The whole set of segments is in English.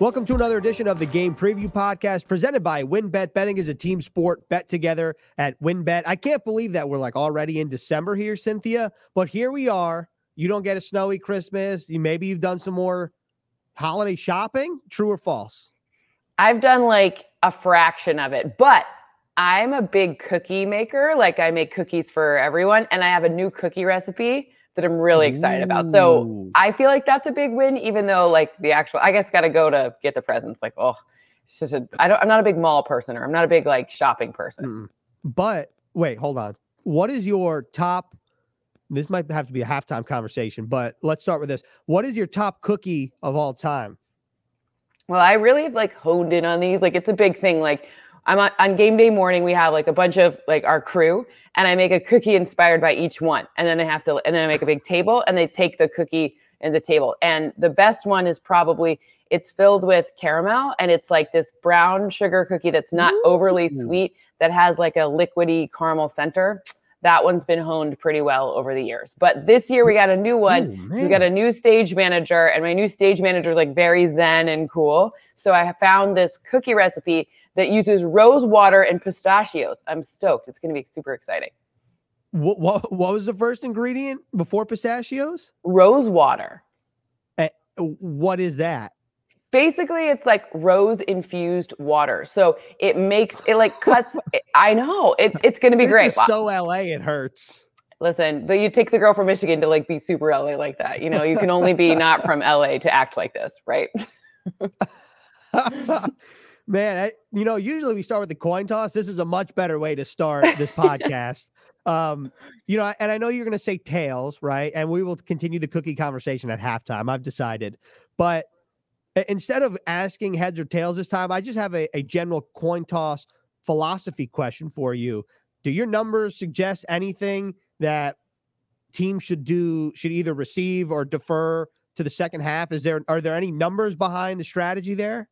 Welcome to another edition of the Game Preview Podcast presented by WynnBET. Betting is a team sport. Bet together at WynnBET. I can't believe that we're like already in December here, Cynthia, but here we are. You don't get a snowy Christmas. You maybe you've done some more holiday shopping. True or false? I've done like a fraction of it, but I'm a big cookie maker. Like I make cookies for everyone, and I have a new cookie recipe that I'm really excited Ooh. about. So I feel like that's a big win, even though like the actual, I guess, got to go to get the presents. Like, oh, it's just a, I don't, I'm not a big mall person, or I'm not a big like shopping person. Mm. But wait, hold on. What is your top? This might have to be a halftime conversation, but let's start with this. What is your top cookie of all time? Well, I really have like honed in on these. Like, it's a big thing. Like, I'm on, on, game day morning. We have like a bunch of like our crew, and I make a cookie inspired by each one, and then they have to, and then I make a big table, and they take the cookie and the table. And the best one is probably it's filled with caramel, and it's like this brown sugar cookie that's not Ooh. overly sweet, that has like a liquidy caramel center. That one's been honed pretty well over the years. But this year we got a new one. Ooh, we got a new stage manager, and my new stage manager is like very zen and cool. So I found this cookie recipe that uses rose water and pistachios. I'm stoked. It's going to be super exciting. What, what, what was the first ingredient before pistachios? Rose water. Uh, what is that? Basically, it's like rose infused water. So it makes it like cuts. I know it, it's going to be great. so LA, it hurts. Listen, the, it takes a girl from Michigan to like be super LA like that. You know, you can only be not from LA to act like this, right? Man, I, you know, usually we start with the coin toss. This is a much better way to start this podcast. um, you know, and I know you're going to say tails, right? And we will continue the cookie conversation at halftime. I've decided, but instead of asking heads or tails this time, I just have a, a general coin toss philosophy question for you. Do your numbers suggest anything that teams should do? Should either receive or defer to the second half? Is there are there any numbers behind the strategy there?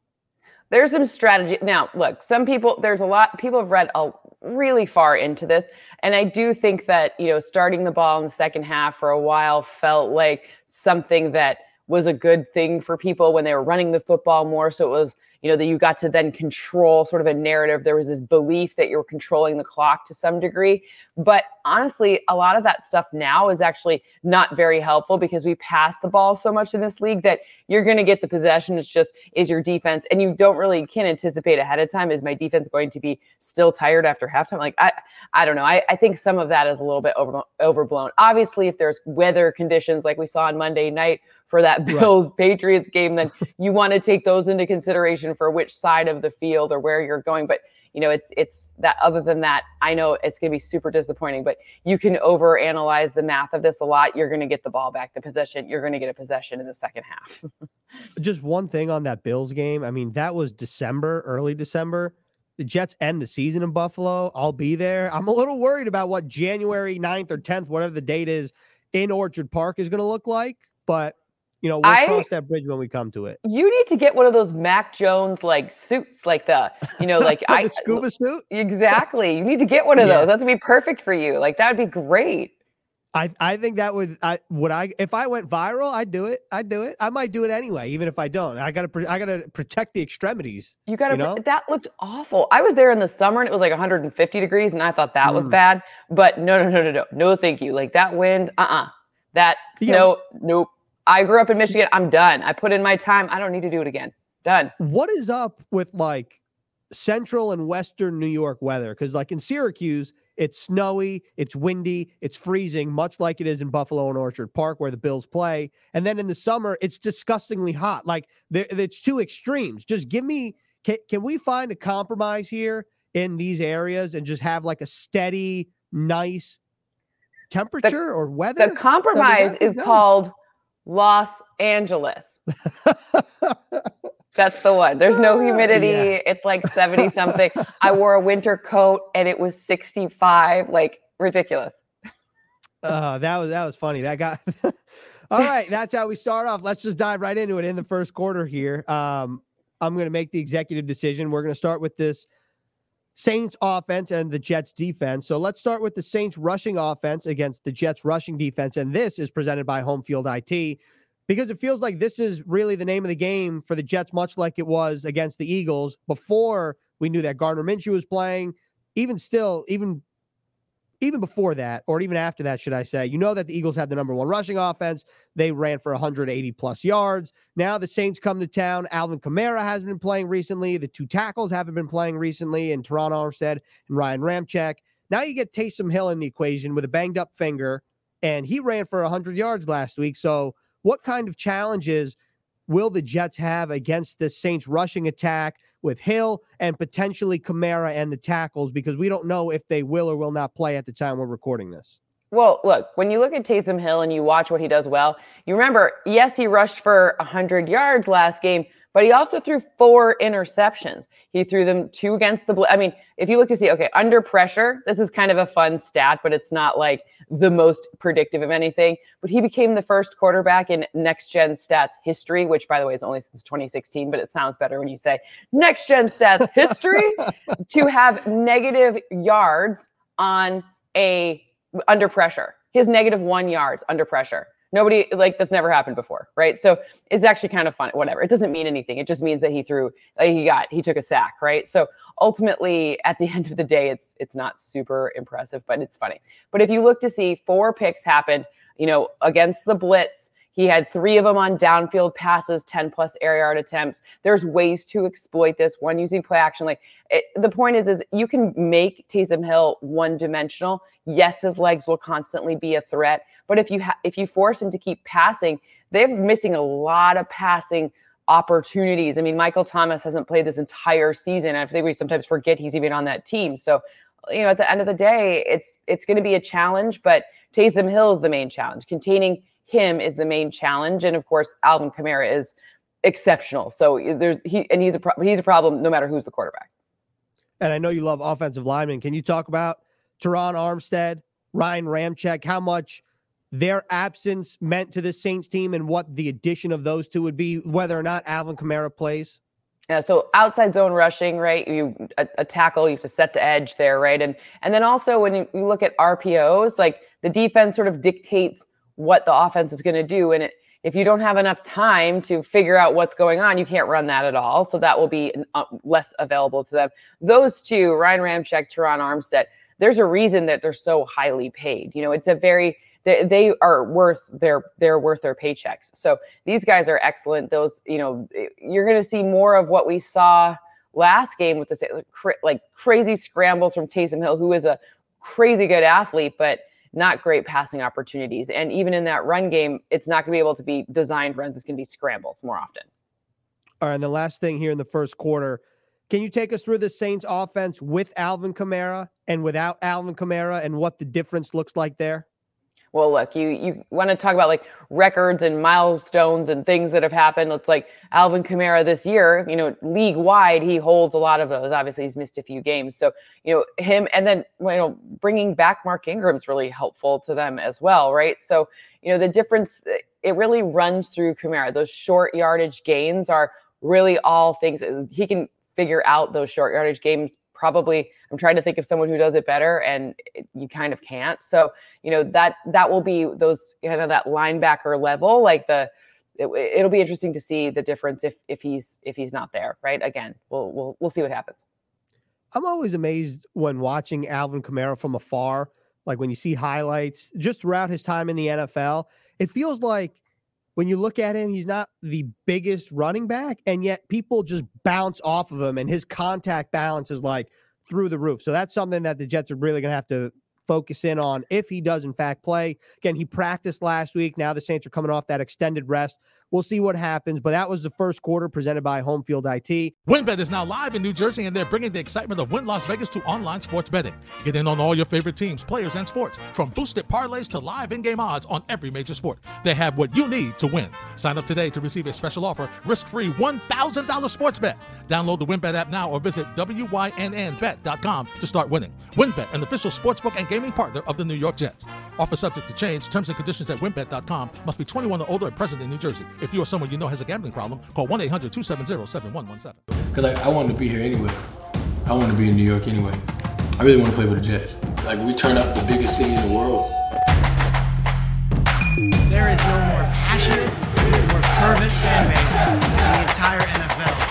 There's some strategy. Now, look, some people, there's a lot, people have read a, really far into this. And I do think that, you know, starting the ball in the second half for a while felt like something that was a good thing for people when they were running the football more. So it was, you know, that you got to then control sort of a narrative. There was this belief that you were controlling the clock to some degree. But honestly, a lot of that stuff now is actually not very helpful because we pass the ball so much in this league that you're going to get the possession. It's just, is your defense, and you don't really, can't anticipate ahead of time. Is my defense going to be still tired after halftime? Like, I, I don't know. I, I think some of that is a little bit over, overblown. Obviously, if there's weather conditions like we saw on Monday night for that Bills right. Patriots game, then you want to take those into consideration for which side of the field or where you're going. But you know, it's it's that other than that, I know it's gonna be super disappointing, but you can over analyze the math of this a lot. You're gonna get the ball back, the possession, you're gonna get a possession in the second half. Just one thing on that Bills game. I mean, that was December, early December. The Jets end the season in Buffalo. I'll be there. I'm a little worried about what January 9th or 10th, whatever the date is, in Orchard Park is going to look like. But you know, we'll I, cross that bridge when we come to it. You need to get one of those Mac Jones like suits, like the, you know, like I scuba suit. Exactly. You need to get one of yeah. those. That's be perfect for you. Like that would be great. I, I think that would I would I if I went viral I'd do it I'd do it I might do it anyway even if I don't I gotta I gotta protect the extremities you gotta you know? that looked awful I was there in the summer and it was like 150 degrees and I thought that mm. was bad but no no no no no no thank you like that wind uh uh-uh. uh that snow yeah. nope I grew up in Michigan. I'm done. I put in my time. I don't need to do it again. Done. What is up with like central and western New York weather? Because like in Syracuse, it's snowy, it's windy, it's freezing, much like it is in Buffalo and Orchard Park where the Bills play. And then in the summer, it's disgustingly hot. Like it's two extremes. Just give me. Can, can we find a compromise here in these areas and just have like a steady, nice temperature the, or weather? The compromise is nice. called Los Angeles. That's the one. There's no humidity. Yeah. It's like 70 something. I wore a winter coat and it was 65, like ridiculous. Uh, that was that was funny. That got all right. That's how we start off. Let's just dive right into it in the first quarter here. Um, I'm going to make the executive decision. We're going to start with this Saints offense and the Jets defense. So let's start with the Saints rushing offense against the Jets rushing defense. And this is presented by Home Field IT. because it feels like this is really the name of the game for the Jets, much like it was against the Eagles before we knew that Gardner Minshew was playing. Even still, even even before that, or even after that, should I say, you know that the Eagles had the number one rushing offense. They ran for 180 plus yards. Now the Saints come to town. Alvin Kamara hasn't been playing recently. The two tackles haven't been playing recently, and Terron Armstead and Ryan Ramczyk. Now you get Taysom Hill in the equation with a banged up finger, and he ran for 100 yards last week. So, what kind of challenges will the Jets have against the Saints rushing attack with Hill and potentially Kamara and the tackles? Because we don't know if they will or will not play at the time we're recording this. Well, look, when you look at Taysom Hill and you watch what he does well, you remember, yes, he rushed for 100 yards last game, but he also threw four interceptions. He threw them two against the. I mean, if you look to see, okay, under pressure, this is kind of a fun stat, but it's not like the most predictive of anything. But he became the first quarterback in next gen stats history, which, by the way, is only since 2016, but it sounds better when you say next gen stats history to have negative yards on a under pressure. His negative one yards under pressure. Nobody like that's never happened before, right? So it's actually kind of fun. Whatever. It doesn't mean anything. It just means that he threw, like he got, he took a sack, right? So ultimately, at the end of the day, it's it's not super impressive, but it's funny. But if you look to see four picks happen, you know, against the blitz, he had three of them on downfield passes, 10 plus air yard attempts. There's ways to exploit this. One using play action. Like it, the point is, is you can make Taysom Hill one dimensional. Yes, his legs will constantly be a threat, but if you ha- if you force him to keep passing, they're missing a lot of passing opportunities. I mean, Michael Thomas hasn't played this entire season. I think we sometimes forget he's even on that team. So, you know, at the end of the day, it's it's going to be a challenge, but Taysom Hill is the main challenge. Containing him is the main challenge, and of course, Alvin Kamara is exceptional. So eh, there's he and he's a pro- he's a problem no matter who's the quarterback. And I know you love offensive linemen. Can you talk about Terron Armstead, Ryan Ramczyk, how much their absence meant to the Saints team and what the addition of those two would be, whether or not Alvin Kamara plays? Yeah, so outside zone rushing, right? You a, a, tackle, you have to set the edge there, right? And and then also when you, you look at RPOs, like the defense sort of dictates what the offense is going to do, and it, if you don't have enough time to figure out what's going on, you can't run that at all. So that will be uh, less available to them. Those two, Ryan Ramczyk, Terron Armstead, there's a reason that they're so highly paid. You know, it's a very they, they are worth their they're worth their paychecks. So these guys are excellent. Those you know eh, you're going to see more of what we saw last game with the like crazy scrambles from Taysom Hill, who is a crazy good athlete, but not great passing opportunities. And even in that run game, it's not going to be able to be designed runs. It's going to be scrambles more often. All right. And the last thing here in the first quarter, can you take us through the Saints offense with Alvin Kamara and without Alvin Kamara and what the difference looks like there? Well look you you want to talk about like records and milestones and things that have happened. It's like alvin kamara this year you know league wide he holds a lot of those. Obviously he's missed a few games. So you know him and then you know bringing back mark ingram's really helpful to them as well right? So you know the difference eh, it really runs through kamara. Those short yardage gains are really all things eh, he can figure out those short yardage games probably i'm trying to think of someone who does it better and you kind of can't. So you know that that will be those kind of that linebacker level like the it, will be interesting to see the difference if if he's if he's not there right? Again we'll we'll we'll see what happens. I'm always amazed when watching alvin kamara from afar like when you see highlights just throughout his time in the nfl it feels like when you look at him, he's not the biggest running back, and yet people just bounce off of him, and his contact balance is like through the roof. So that's something that the Jets are really going to have to focus in on if he does in fact play. Again, he practiced last week. Now the Saints are coming off that extended rest. We'll see what happens, but that was the first quarter presented by Homefield IT. WynnBET is now live in New Jersey, and they're bringing the excitement of Wynn Las Vegas to online sports betting. Get in on all your favorite teams, players, and sports, from boosted parlays to live in-game odds on every major sport. They have what you need to win. Sign up today to receive a special offer, risk-free $1,000 sports bet. Download the WynnBET app now or visit wynnbet.com to start winning. WynnBET, an official sportsbook and gaming partner of the New York Jets. Offer subject to change. Terms and conditions at wynnbet.com. Must be 21 or older and present in New Jersey. If you or someone you know has a gambling problem, call 1 800 270 7117. Because I, I wanted to be here anyway. I wanted to be in New York anyway. I really want to play for the Jets. Like, we turn up the biggest city in the world. There is no more passionate more fervent fan base in the entire NFL.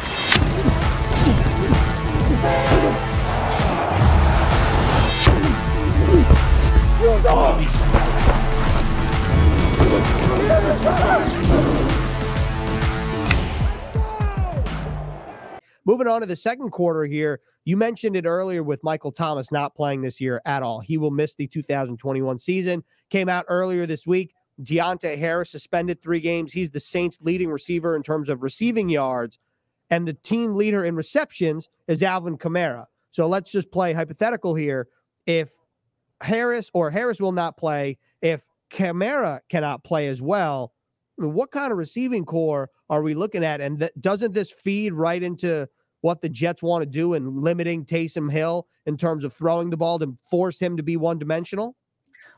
Moving on to the second quarter here, you mentioned it earlier with Michael Thomas not playing this year at all. He will miss the 2021 season. Came out earlier this week. Deonte Harris suspended three games. He's the Saints' leading receiver in terms of receiving yards, and the team leader in receptions is Alvin Kamara. So let's just play hypothetical here. If Harris or Harris will not play, if Kamara cannot play as well, what kind of receiving corps are we looking at? And th- doesn't this feed right into what the Jets want to do in limiting Taysom Hill in terms of throwing the ball to force him to be one dimensional?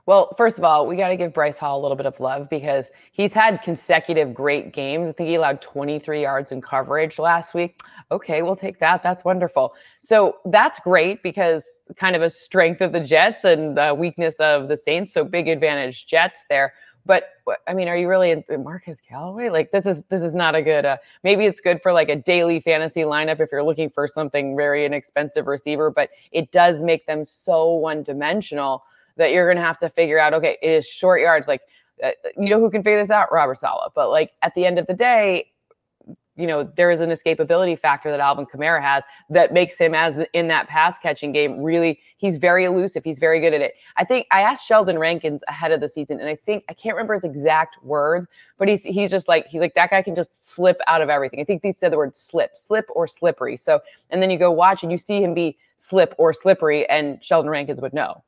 Well, first of all, we got to give Bryce Hall a little bit of love because he's had consecutive great games. I think he allowed 23 yards in coverage last week. Okay, we'll take that. That's wonderful. So that's great because kind of a strength of the Jets and the weakness of the Saints. So big advantage Jets there. But I mean, are you really in Marquez Callaway? Like this is this is not a good. Uh, maybe it's good for like a daily fantasy lineup if you're looking for something very inexpensive receiver. But it does make them so one dimensional that you're going to have to figure out. Okay, it is short yards. Like uh, you know who can figure this out? Robert Saleh. But like at the end of the day, you know, there is an escapability factor that Alvin Kamara has that makes him as in that pass catching game really he's very elusive. He's very good at it. I think I asked Sheldon Rankins ahead of the season and I think I can't remember his exact words, but he's he's just like he's like that guy can just slip out of everything. I think he said the word slip, slip or slippery. So and then you go watch and you see him be slip or slippery and Sheldon Rankins would know.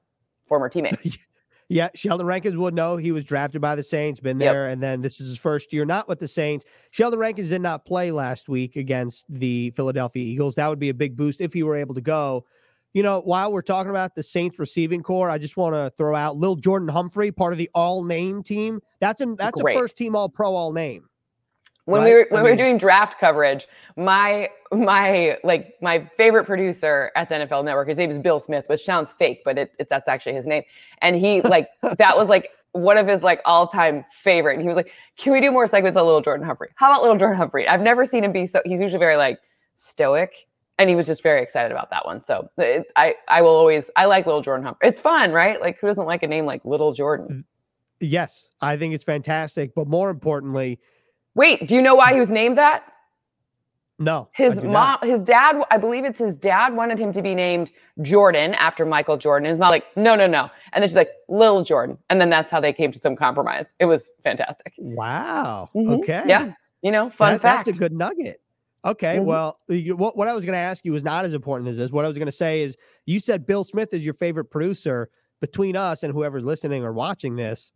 Former teammate. Yeah, Sheldon Rankins would know he was drafted by the Saints, been there, yep. and then this is his first year not with the Saints. Sheldon Rankins did not play last week against the Philadelphia Eagles. That would be a big boost if he were able to go. You know, while we're talking about the Saints receiving corps, I just want to throw out Lil Jordan Humphrey, part of the all name team. That's a that's Great. a first team all pro all name when right? we were when I mean, we were doing draft coverage, my my like my favorite producer at the NFL Network, his name is Bill Smith, which sounds fake, but it, it that's actually his name. And he like that was like one of his like all-time favorite. And he was like, "Can we do more segments on Little Jordan Humphrey? How about Little Jordan Humphrey?" I've never seen him be so. He's usually very like stoic, and he was just very excited about that one. So it, I I will always I like Little Jordan Humphrey. It's fun, right? Like who doesn't like a name like Little Jordan? Mm, yes, I think it's fantastic. But more importantly Wait, do you know why he was named that? No. His mom, not. his dad, I believe it's his dad wanted him to be named Jordan after Michael Jordan. His mom like, no, no, no. And then she's like, Lil Jordan. And then that's how they came to some compromise. It was fantastic. Wow. Mm-hmm. Okay. Yeah. You know, fun that, fact. That's a good nugget. Okay. Mm-hmm. Well, you, what, what I was going to ask you was not as important as this. What I was going to say is you said Bill Smith is your favorite producer. Between us and whoever's listening or watching this,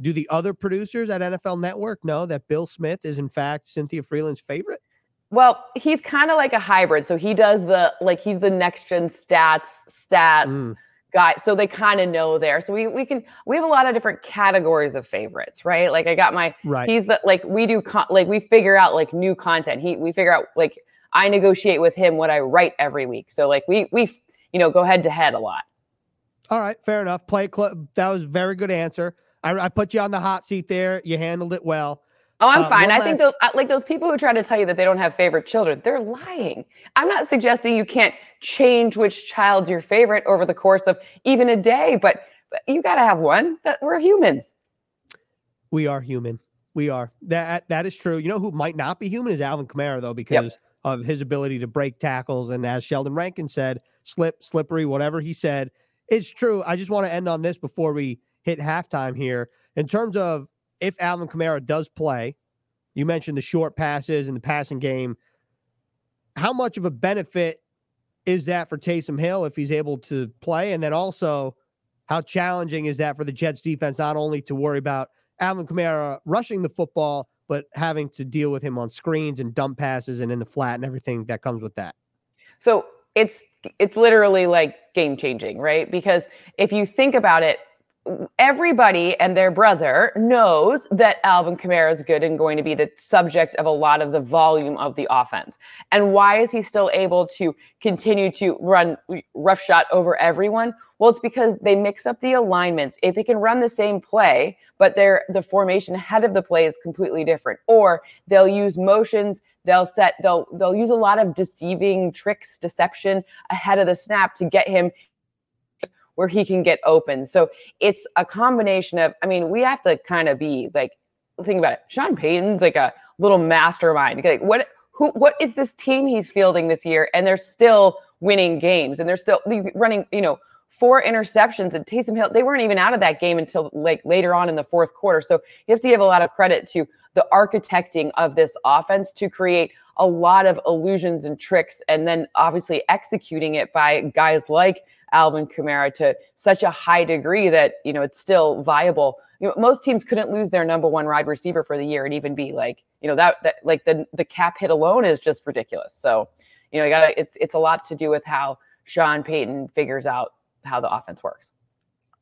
do the other producers at NFL Network know that Bill Smith is in fact Cynthia Frelund's favorite? Well, he's kind of like a hybrid. So he does the like he's the next gen stats stats mm. guy. So they kind of know there. So we we can we have a lot of different categories of favorites, right? Like I got my right. he's the like we do con- like we figure out like new content. He we figure out like I negotiate with him what I write every week. So like we we you know go head to head a lot. All right, fair enough. Play club. That was very good answer. I, I put you on the hot seat there. You handled it well. Oh, I'm uh, fine. I last... think those like those people who try to tell you that they don't have favorite children, they're lying. I'm not suggesting you can't change which child's your favorite over the course of even a day, but, but you got to have one. That we're humans. We are human. We are. That that is true. You know who might not be human is Alvin Kamara though because yep. of his ability to break tackles and as Sheldon Rankin said, slip, slippery, whatever he said. It's true. I just want to end on this before we hit halftime here. In terms of if Alvin Kamara does play, you mentioned the short passes and the passing game. How much of a benefit is that for Taysom Hill if he's able to play? And then also, how challenging is that for the Jets defense, not only to worry about Alvin Kamara rushing the football, but having to deal with him on screens and dump passes and in the flat and everything that comes with that? So it's it's literally like game changing, right? Because if you think about it, everybody and their brother knows that Alvin Kamara is good and going to be the subject of a lot of the volume of the offense. And why is he still able to continue to run roughshod over everyone? Well, it's because they mix up the alignments. If they can run the same play, but their the formation ahead of the play is completely different, or they'll use motions, they'll set, they'll they'll use a lot of deceiving tricks, deception ahead of the snap to get him where he can get open. So it's a combination of, I mean, we have to kind of be like, think about it. Sean Payton's like a little mastermind. Like, what, who what is this team he's fielding this year? And they're still winning games and they're still running, you know, four interceptions and Taysom Hill, they weren't even out of that game until like later on in the fourth quarter. So you have to give a lot of credit to the architecting of this offense to create a lot of illusions and tricks and then obviously executing it by guys like Alvin Kamara to such a high degree that, you know, it's still viable. You know, most teams couldn't lose their number one wide receiver for the year and even be like, you know, that that like the the cap hit alone is just ridiculous. So, you know, you gotta it's it's a lot to do with how Sean Payton figures out how the offense works.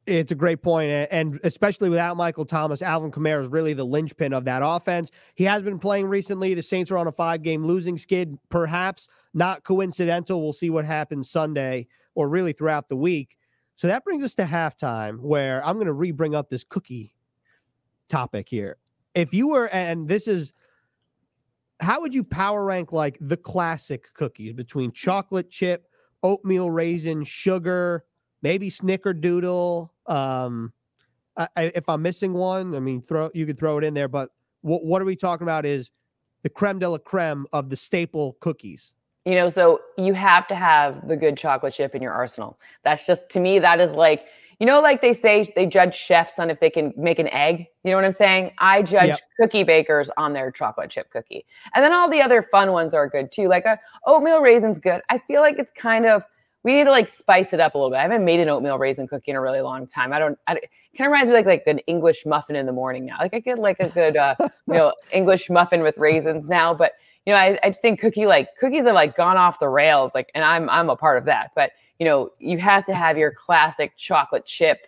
It's a great point, and especially without Michael Thomas, Alvin Kamara is really the linchpin of that offense. He has been playing recently. The Saints are on a five-game losing skid, perhaps not coincidental. We'll see what happens Sunday, or really throughout the week. So that brings us to halftime, where I'm going to re-bring up this cookie topic here. If you were, and this is, how would you power rank like the classic cookies between chocolate chip, oatmeal raisin, sugar? maybe snickerdoodle. Um, I, if I'm missing one, I mean, throw you could throw it in there. But what what are we talking about? Is the creme de la creme of the staple cookies? You know, so you have to have the good chocolate chip in your arsenal. That's just to me, that is like you know, like they say they judge chefs on if they can make an egg. You know what I'm saying? I judge yep. cookie bakers on their chocolate chip cookie. And then all the other fun ones are good too. Like a oatmeal raisin's good. I feel like it's kind of we need to like spice it up a little bit. I haven't made an oatmeal raisin cookie in a really long time. I don't. I, it kind of reminds me like like an English muffin in the morning now. Like I get like a good uh, you know English muffin with raisins now. But you know I, I just think cookie like cookies are like gone off the rails. Like and I'm I'm a part of that. But you know you have to have your classic chocolate chip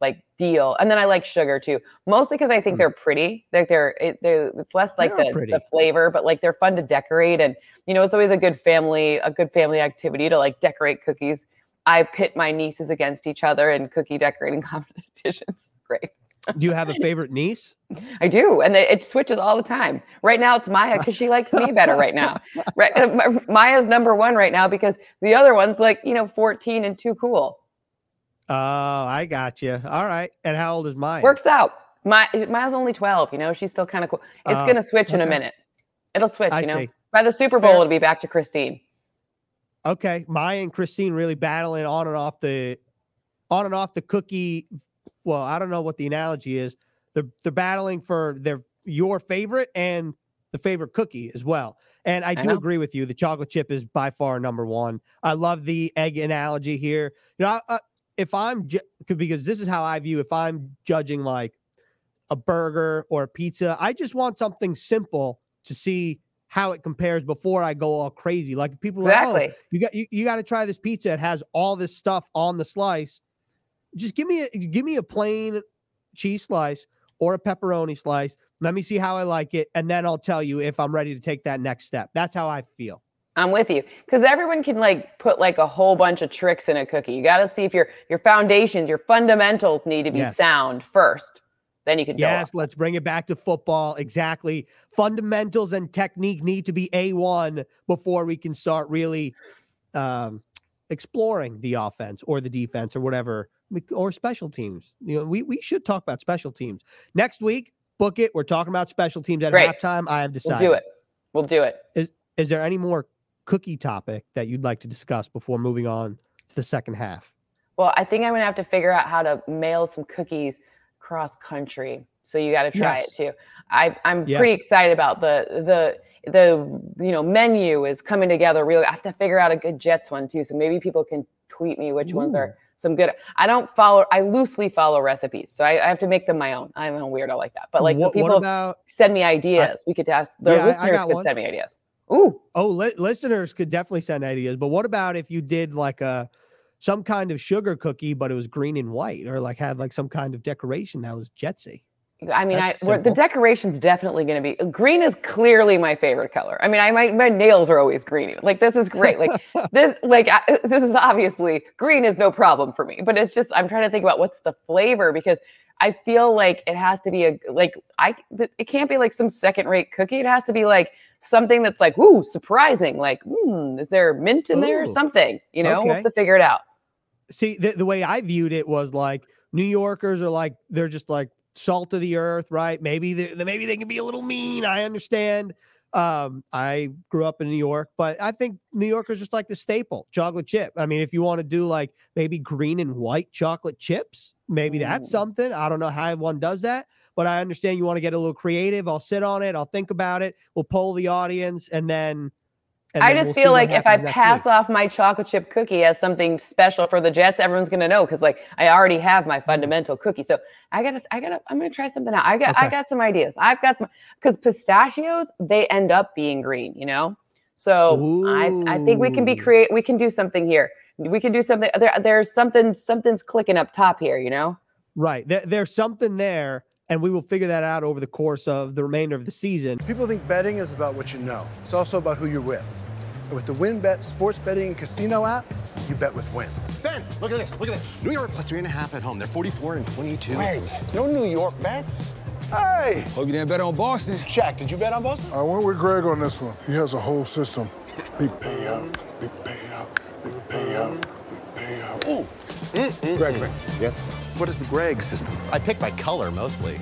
like deal. And then I like sugar too, mostly because I think mm. they're pretty. Like they're, it, they're it's less like the, the flavor, but like they're fun to decorate. And you know, it's always a good family, a good family activity to like decorate cookies. I pit my nieces against each other in cookie decorating competitions. Great. Do you have a favorite niece? I do, and it switches all the time. Right now, it's Maya because she likes me better. Right now, right? Uh, Maya's number one right now because the other one's like you know 14 and too cool. Oh, I got you. All right. And how old is Maya? Works out. My Maya's only 12, you know, she's still kind of cool. It's uh, going to switch okay. in a minute. It'll switch, I you know. See. By the Super Bowl, Fair. it'll be back to Christine. Okay. Maya and Christine really battling on and off the on and off the cookie. Well, I don't know what the analogy is. They're they're battling for their your favorite and the favorite cookie as well. And I do I agree with you. The chocolate chip is by far number one. I love the egg analogy here. You know, I, I, if I'm ju- because this is how I view if I'm judging like a burger or a pizza, I just want something simple to see how it compares before I go all crazy. Like people exactly. Like, oh, you got you, you got to try this pizza. It has all this stuff on the slice. Just give me a give me a plain cheese slice or a pepperoni slice. Let me see how I like it, and then I'll tell you if I'm ready to take that next step. That's how I feel. I'm with you because everyone can like put like a whole bunch of tricks in a cookie. You got to see if your your foundations, your fundamentals need to be yes. sound first. Then you can. Yes, let's bring it back to football. Exactly, fundamentals and technique need to be a one before we can start really um, exploring the offense or the defense or whatever or special teams. You know, we we should talk about special teams next week. Book it. We're talking about special teams at Great. halftime. I have decided. We'll do it. We'll do it. Is is there any more cookie topic that you'd like to discuss before moving on to the second half? Well, I think I'm gonna have to figure out how to mail some cookies cross country. So you got to try yes. it too. I, I'm yes. pretty excited about the the the you know menu is coming together. Really, I have to figure out a good Jets one too. So maybe people can tweet me which Ooh. ones are some good. I don't follow. I loosely follow recipes, so I, I have to make them my own. I'm a weirdo like that. But like, what, so people about, send me ideas. I, we could ask the yeah, listeners could one. send me ideas. Ooh. Oh, li- listeners could definitely send ideas. But what about if you did like a some kind of sugar cookie, but it was green and white, or like had like some kind of decoration that was Jetsy? I mean, I the decoration's definitely going to be green. Is clearly my favorite color. I mean, I my my nails are always green. Like this is great. Like this, like I, this is obviously green is no problem for me. But it's just I'm trying to think about what's the flavor because I feel like it has to be a like I it can't be like some second rate cookie. It has to be like something that's like, ooh, surprising. Like, hmm, is there mint in ooh, there or something? You know, okay. we'll have to figure it out. See, the, the way I viewed it was like New Yorkers are like, they're just like salt of the earth, right? Maybe they maybe they can be a little mean. I understand. Um, I grew up in New York, but I think New Yorkers just like the staple chocolate chip. I mean, if you want to do like maybe green and white chocolate chips, maybe that's something. I don't know how one does that, but I understand you want to get a little creative. I'll sit on it, I'll think about it, we'll poll the audience, and then I just we'll feel like if I pass week. off my chocolate chip cookie as something special for the Jets, everyone's gonna know because like I already have my fundamental cookie. So I gotta, I gotta, I'm gonna try something out. I got, okay. I got some ideas. I've got some because pistachios they end up being green, you know. So I, I think we can be create. We can do something here. We can do something. There, there's something, something's clicking up top here, you know. Right. There, there's something there and we will figure that out over the course of the remainder of the season. People think betting is about what you know. It's also about who you're with. With the WynnBET sports betting and casino app, you bet with Wynn. Ben, look at this, look at this. New York plus three and a half at home. They're 44 and 22. Greg, no New York bets? Hey! Hope you didn't bet on Boston. Jack, did you bet on Boston? I went with Greg on this one. He has a whole system. Big payout, big payout, big payout, big payout. Ooh. Mm -hmm. Greg, Greg. Yes? What is the Greg system? I pick by color mostly.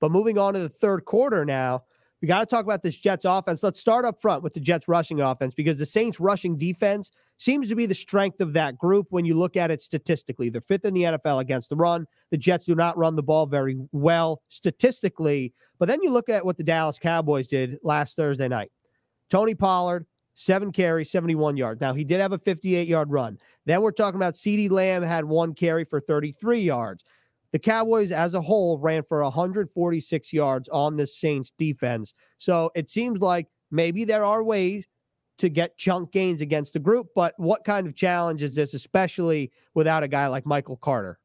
But moving on to the third quarter now, we got to talk about this Jets offense. Let's start up front with the Jets rushing offense because the Saints rushing defense seems to be the strength of that group when you look at it statistically. They're fifth in the NFL against the run. The Jets do not run the ball very well statistically. But then you look at what the Dallas Cowboys did last Thursday night. Tony Pollard, seven carries, 71 yards. Now, he did have a 58 yard run. Then we're talking about CeeDee Lamb had one carry for 33 yards. The Cowboys as a whole ran for 146 yards on the Saints defense. So it seems like maybe there are ways to get chunk gains against the group, but what kind of challenge is this, especially without a guy like Michael Carter?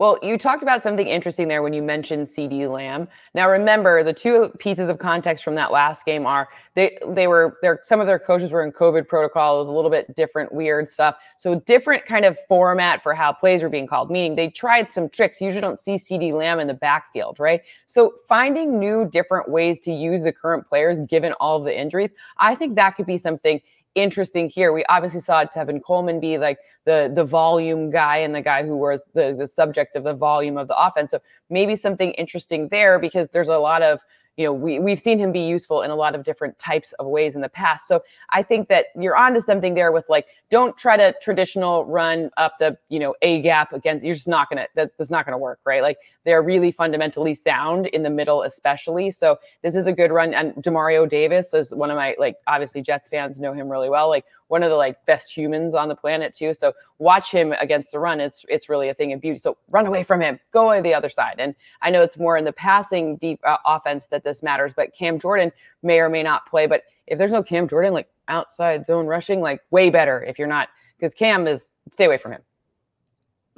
Well, you talked about something interesting there when you mentioned CeeDee Lamb. Now, remember the two pieces of context from that last game are they they were there. Some of their coaches were in COVID protocol. It was a little bit different, weird stuff. So different kind of format for how plays were being called. Meaning they tried some tricks. You usually don't see CeeDee Lamb in the backfield, right? So finding new, different ways to use the current players given all of the injuries, I think that could be something interesting here. We obviously saw Tevin Coleman be like the the volume guy and the guy who was the the subject of the volume of the offense. So maybe something interesting there because there's a lot of you know, we, we've seen him be useful in a lot of different types of ways in the past. So I think that you're onto something there with like, don't try to traditional run up the, you know, A gap against, you're just not going to, that, that's not going to work, right? Like they're really fundamentally sound in the middle, especially. So this is a good run. And Demario Davis is one of my, like, obviously Jets fans know him really well. Like one of the like best humans on the planet too. So watch him against the run. It's it's really a thing of beauty. So run away from him. Go on the other side. And I know it's more in the passing deep uh, offense that this matters. But Cam Jordan may or may not play. But if there's no Cam Jordan, like outside zone rushing, like way better if you're not because Cam is stay away from him.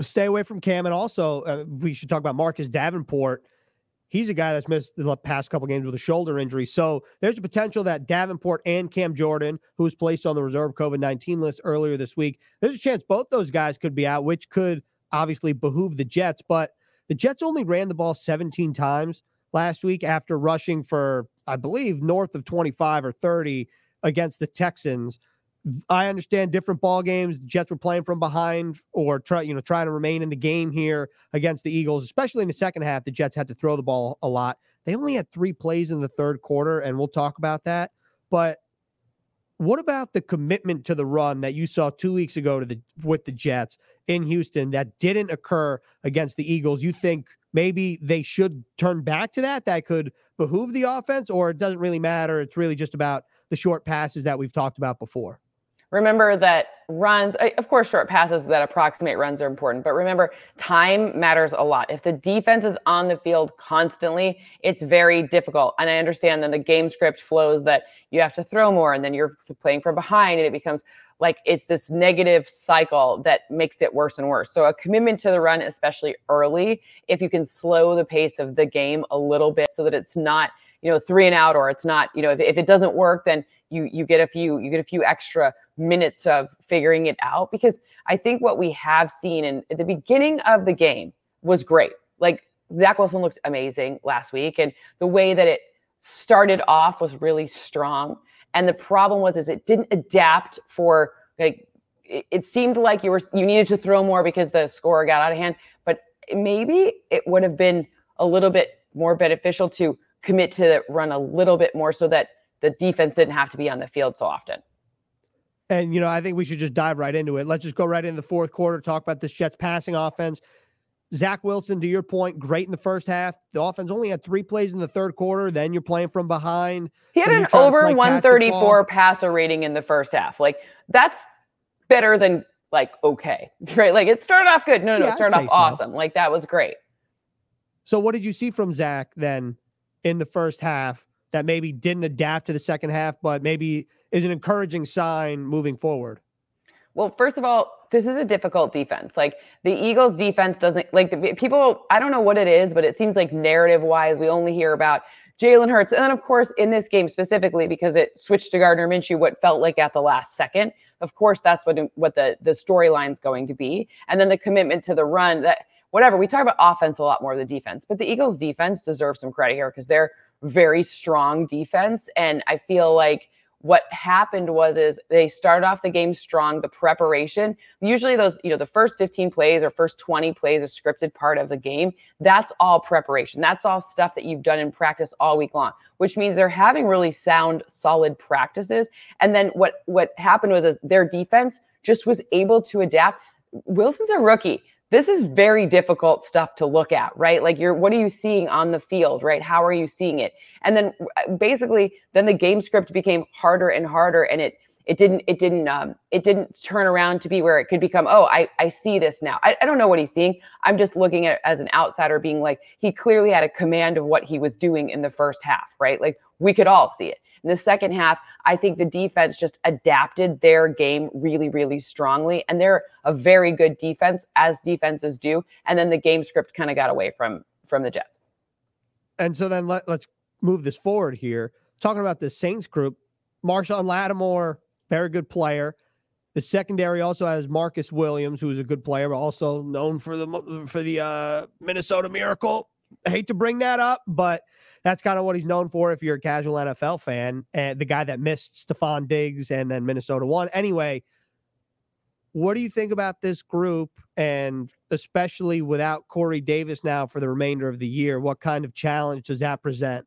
Stay away from Cam, and also uh, we should talk about Marcus Davenport he's a guy that's missed the past couple games with a shoulder injury. So there's a potential that Davenport and Cam Jordan, who was placed on the reserve COVID 19 list earlier this week, there's a chance both those guys could be out, which could obviously behoove the Jets. But the Jets only ran the ball 17 times last week after rushing for, I believe, north of 25 or 30 against the Texans. I understand different ball games. The Jets were playing from behind or try, you know, trying to remain in the game here against the Eagles, especially in the second half. The Jets had to throw the ball a lot. They only had three plays in the third quarter, and we'll talk about that. But what about the commitment to the run that you saw two weeks ago to the with the Jets in Houston that didn't occur against the Eagles? You think maybe they should turn back to that? That could behoove the offense, or it doesn't really matter. It's really just about the short passes that we've talked about before. Remember that runs, uh, of course, short passes that approximate runs are important, but remember, time matters a lot. If the defense is on the field constantly, it's very difficult. And I understand that the game script flows that you have to throw more and then you're playing from behind and it becomes like it's this negative cycle that makes it worse and worse. So, a commitment to the run, especially early, if you can slow the pace of the game a little bit so that it's not you know three and out or it's not you know if, if it doesn't work then you you get a few you get a few extra minutes of figuring it out because I think what we have seen in at the beginning of the game was great. Like Zach Wilson looked amazing last week, and the way that it started off was really strong. And the problem was is it didn't adapt for like it, it seemed like you were you needed to throw more because the score got out of hand, but maybe it would have been a little bit more beneficial to commit to run a little bit more so that the defense didn't have to be on the field so often. And, you know, I think we should just dive right into it. Let's just go right into the fourth quarter, talk about this Jets passing offense. Zach Wilson, to your point, great in the first half. The offense only had three plays in the third quarter. Then you're playing from behind. He had an over 134 passer rating in the first half. Like that's better than like okay, right? Like it started off good. No, no, yeah, it started off so. awesome. Like that was great. So what did you see from Zach then in the first half that maybe didn't adapt to the second half, but maybe is an encouraging sign moving forward? Well, first of all, this is a difficult defense. Like the Eagles defense doesn't like people, I don't know what it is, but it seems like narrative wise, we only hear about Jalen Hurts. And then, of course, in this game specifically, because it switched to Gardner Minshew, what felt like at the last second. Of course, that's what what the the storyline's going to be. And then the commitment to the run that whatever we talk about offense a lot more than defense, but the Eagles defense deserves some credit here because they're very strong defense. And I feel like what happened was is they started off the game strong the preparation usually those you know the first 15 plays or first 20 plays a scripted part of the game that's all preparation that's all stuff that you've done in practice all week long which means they're having really sound solid practices and then what what happened was is their defense just was able to adapt wilson's a rookie this is very difficult stuff to look at, right? Like you're what are you seeing on the field, right? How are you seeing it? And then uh, basically then the game script became harder and harder and it it didn't it didn't um it didn't turn around to be where it could become oh i i see this now I, I don't know what he's seeing i'm just looking at as an outsider being like he clearly had a command of what he was doing in the first half right like we could all see it in the second half, I think the defense just adapted their game really, really strongly. And they're a very good defense, as defenses do. And then the game script kind of got away from from the Jets. And so then let, let's move this forward here. Talking about the Saints group, Marshon Lattimore, very good player. The secondary also has Marcus Williams, who is a good player, but also known for the for the uh, Minnesota Miracle. I hate to bring that up, but that's kind of what he's known for if you're a casual NFL fan. And the guy that missed Stefon Diggs and then Minnesota won. Anyway, what do you think about this group? And especially without Corey Davis now for the remainder of the year, what kind of challenge does that present?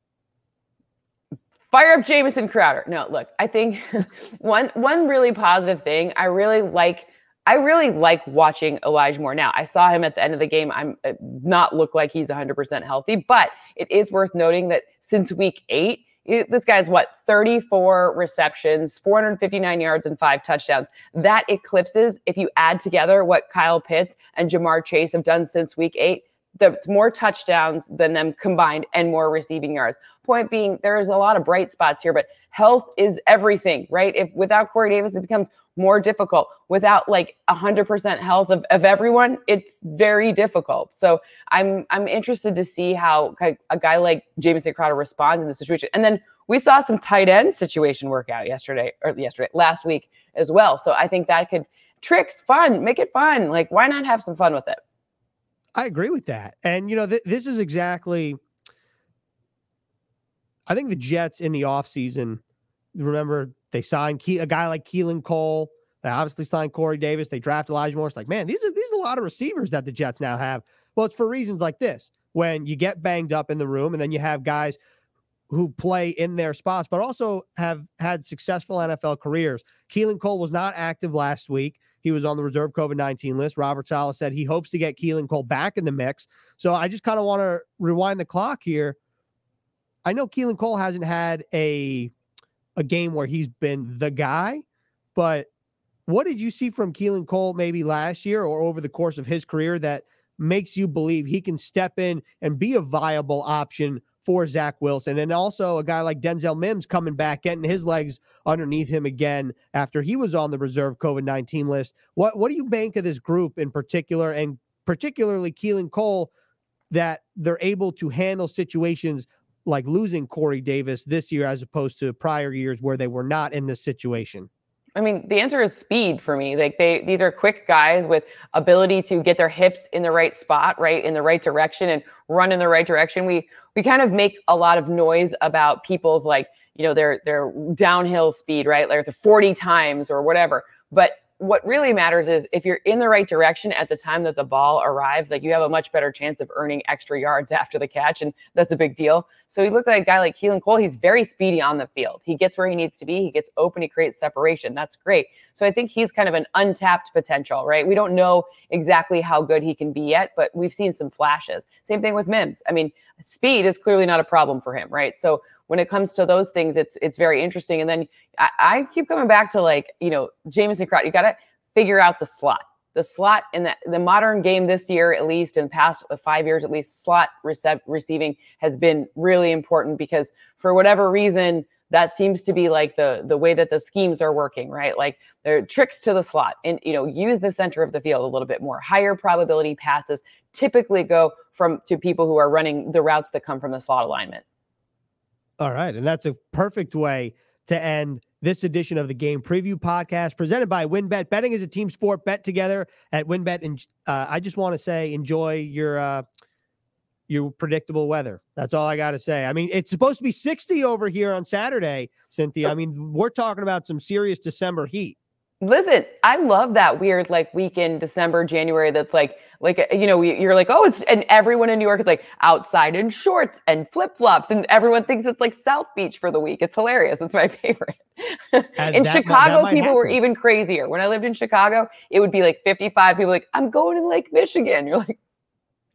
Fire up Jamison Crowder. No, look, I think one one really positive thing. I really like I really like watching Elijah Moore. Now, I saw him at the end of the game. I'm uh, not look like he's 100% healthy, but it is worth noting that since week eight, this guy's what 34 receptions, 459 yards, and five touchdowns. That eclipses if you add together what Kyle Pitts and Ja'Marr Chase have done since week eight. The more touchdowns than them combined and more receiving yards. Point being, there is a lot of bright spots here, but health is everything, right? If without Corey Davis, it becomes more difficult. Without like 100% health of, of everyone it's very difficult. So i'm i'm interested to see how a guy like jamison crowder responds in this situation. And then we saw some tight end situation work out yesterday or yesterday last week as well. So i think that could tricks fun make it fun. Like why not have some fun with it? I agree with that. And you know th- this is exactly i think the jets in the offseason remember they signed Ke- a guy like Keelan Cole. They obviously signed Corey Davis. They drafted Elijah Moore. It's like, man, these are these are a lot of receivers that the Jets now have. Well, it's for reasons like this. When you get banged up in the room, and then you have guys who play in their spots, but also have had successful NFL careers. Keelan Cole was not active last week. He was on the reserve COVID 19 list. Robert Saleh said he hopes to get Keelan Cole back in the mix. So I just kind of want to rewind the clock here. I know Keelan Cole hasn't had a a game where he's been the guy. But what did you see from Keelan Cole maybe last year or over the course of his career that makes you believe he can step in and be a viable option for Zach Wilson? And also a guy like Denzel Mims coming back, getting his legs underneath him again after he was on the reserve COVID 19 list. What, what do you bank of this group in particular, and particularly Keelan Cole? That they're able to handle situations like losing Corey Davis this year as opposed to prior years where they were not in this situation? I mean, the answer is speed for me. Like they these are quick guys with ability to get their hips in the right spot, right in the right direction and run in the right direction. We we kind of make a lot of noise about people's like, you know, their their downhill speed, right? Like the 40 times or whatever. But what really matters is if you're in the right direction at the time that the ball arrives, like you have a much better chance of earning extra yards after the catch. And that's a big deal. So you look like a guy like Keelan Cole, he's very speedy on the field. He gets where he needs to be, he gets open, he creates separation. That's great. So I think he's kind of an untapped potential, right? We don't know exactly how good he can be yet, but we've seen some flashes. Same thing with Mims. I mean, speed is clearly not a problem for him, right? So when it comes to those things, it's it's very interesting. And then I, I keep coming back to like, you know, Jamison Crowder, you got to figure out the slot. The slot in the, the modern game this year, at least in the past five years, at least slot rece- receiving has been really important because for whatever reason, that seems to be like the the way that the schemes are working right like there are tricks to the slot and you know use the center of the field a little bit more higher probability passes typically go from to people who are running the routes that come from the slot alignment all right. And that's a perfect way to end this edition of the game preview podcast presented by WynnBET. Betting is a team sport. Bet together at WynnBET. And uh, I just want to say, enjoy your uh, your predictable weather. That's all I got to say. I mean, it's supposed to be 60 over here on Saturday, Cynthia. I mean, we're talking about some serious December heat. Listen, I love that weird like week in December, January that's like like uh, you know you're like oh it's and everyone in New York is like outside in shorts and flip flops and everyone thinks it's like South Beach for the week. It's hilarious. It's my favorite. in that, Chicago, that people happen. were even crazier. When I lived in Chicago, it would be like 55 people like I'm going to Lake Michigan. You're like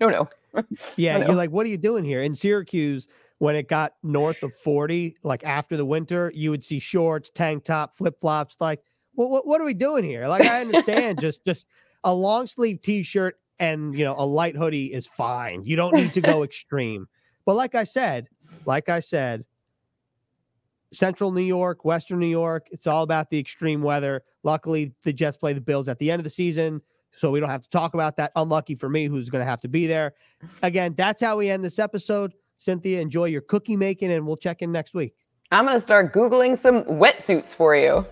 no no. yeah, no. you're like what are you doing here in Syracuse? When it got north of 40, like after the winter, you would see shorts, tank top, flip flops. Like what, what, what are we doing here? Like, I understand just, just a long sleeve t-shirt and, you know, a light hoodie is fine. You don't need to go extreme. But like I said, like I said, Central New York, Western New York, it's all about the extreme weather. Luckily, the Jets play the Bills at the end of the season, so we don't have to talk about that. Unlucky for me, who's going to have to be there. Again, that's how we end this episode. Cynthia, enjoy your cookie making, and we'll check in next week. I'm going to start Googling some wetsuits for you.